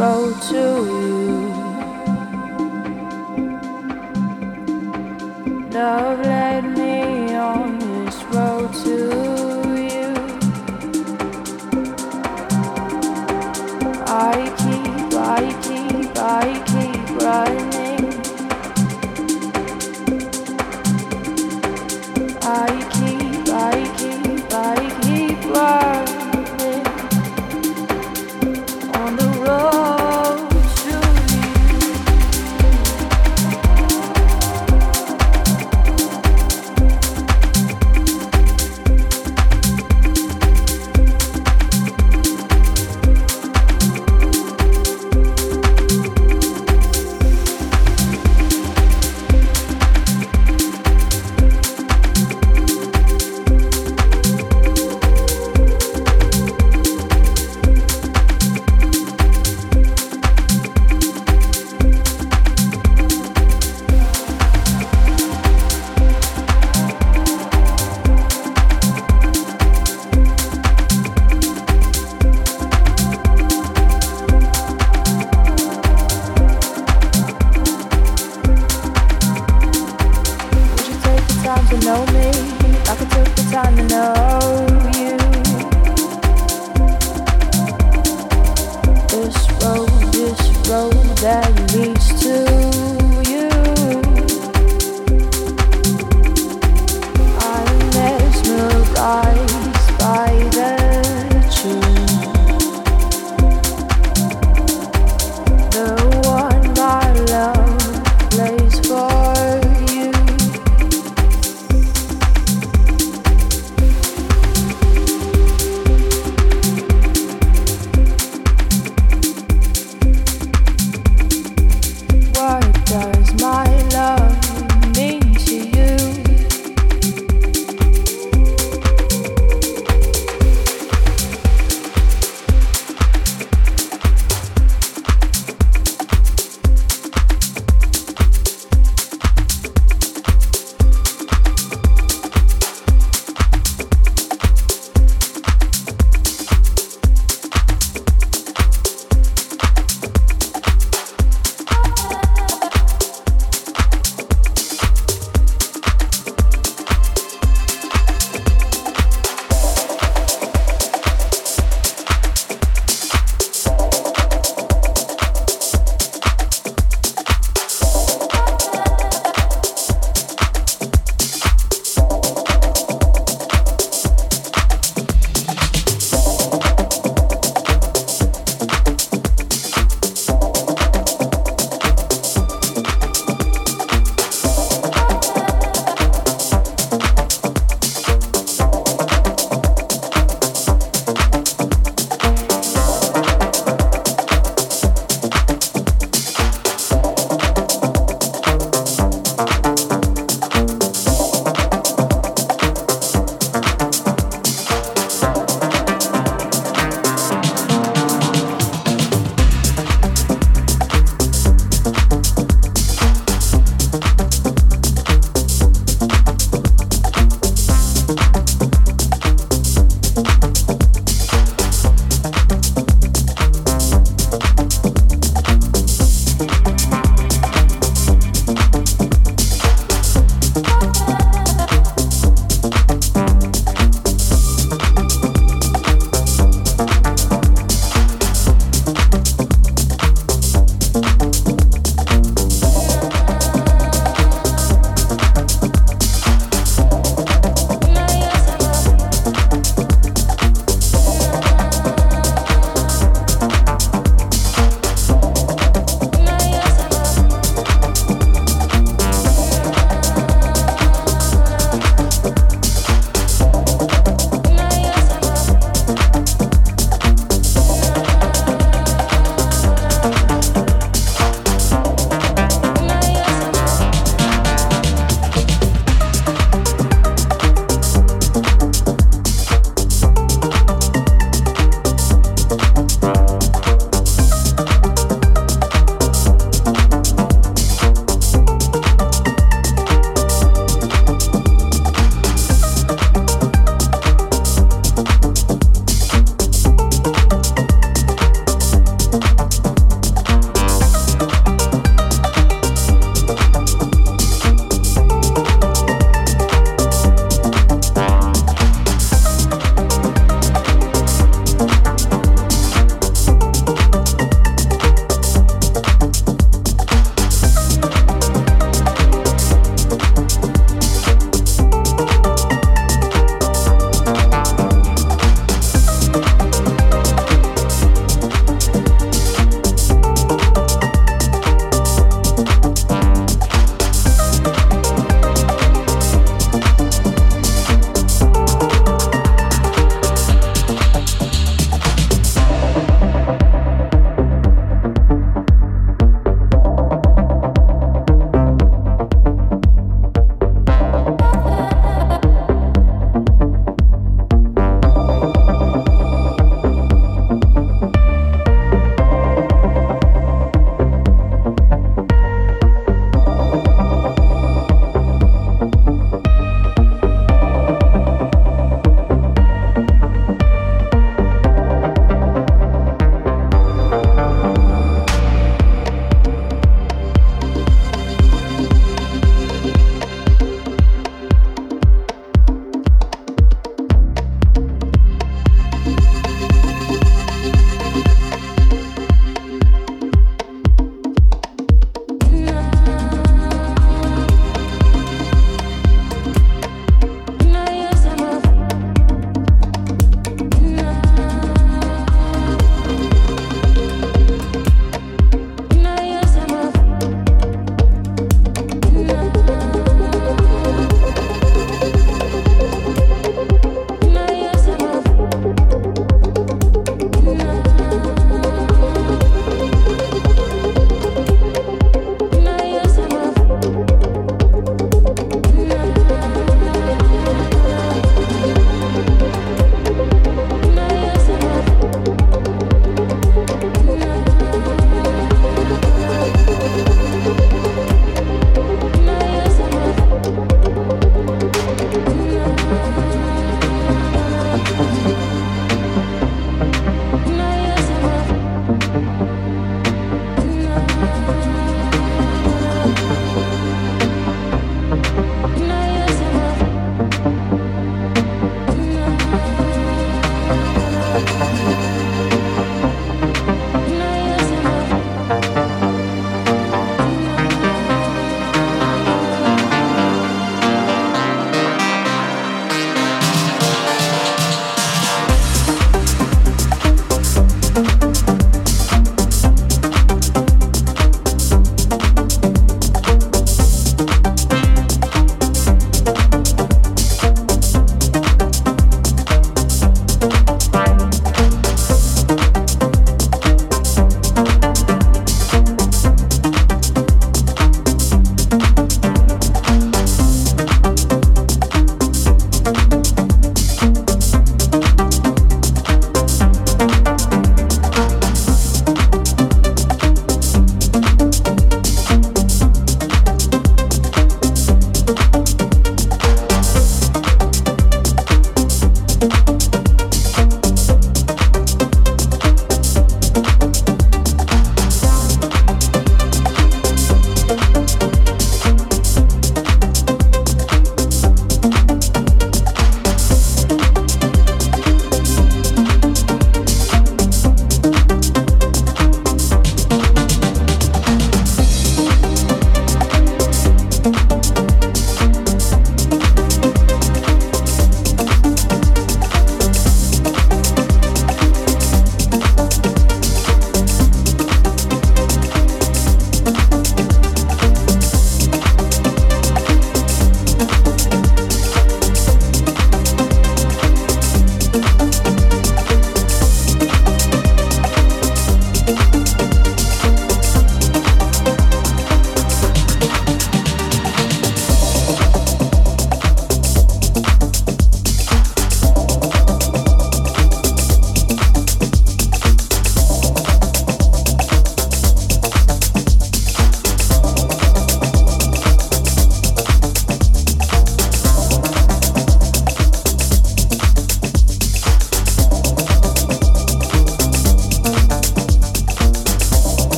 road to you.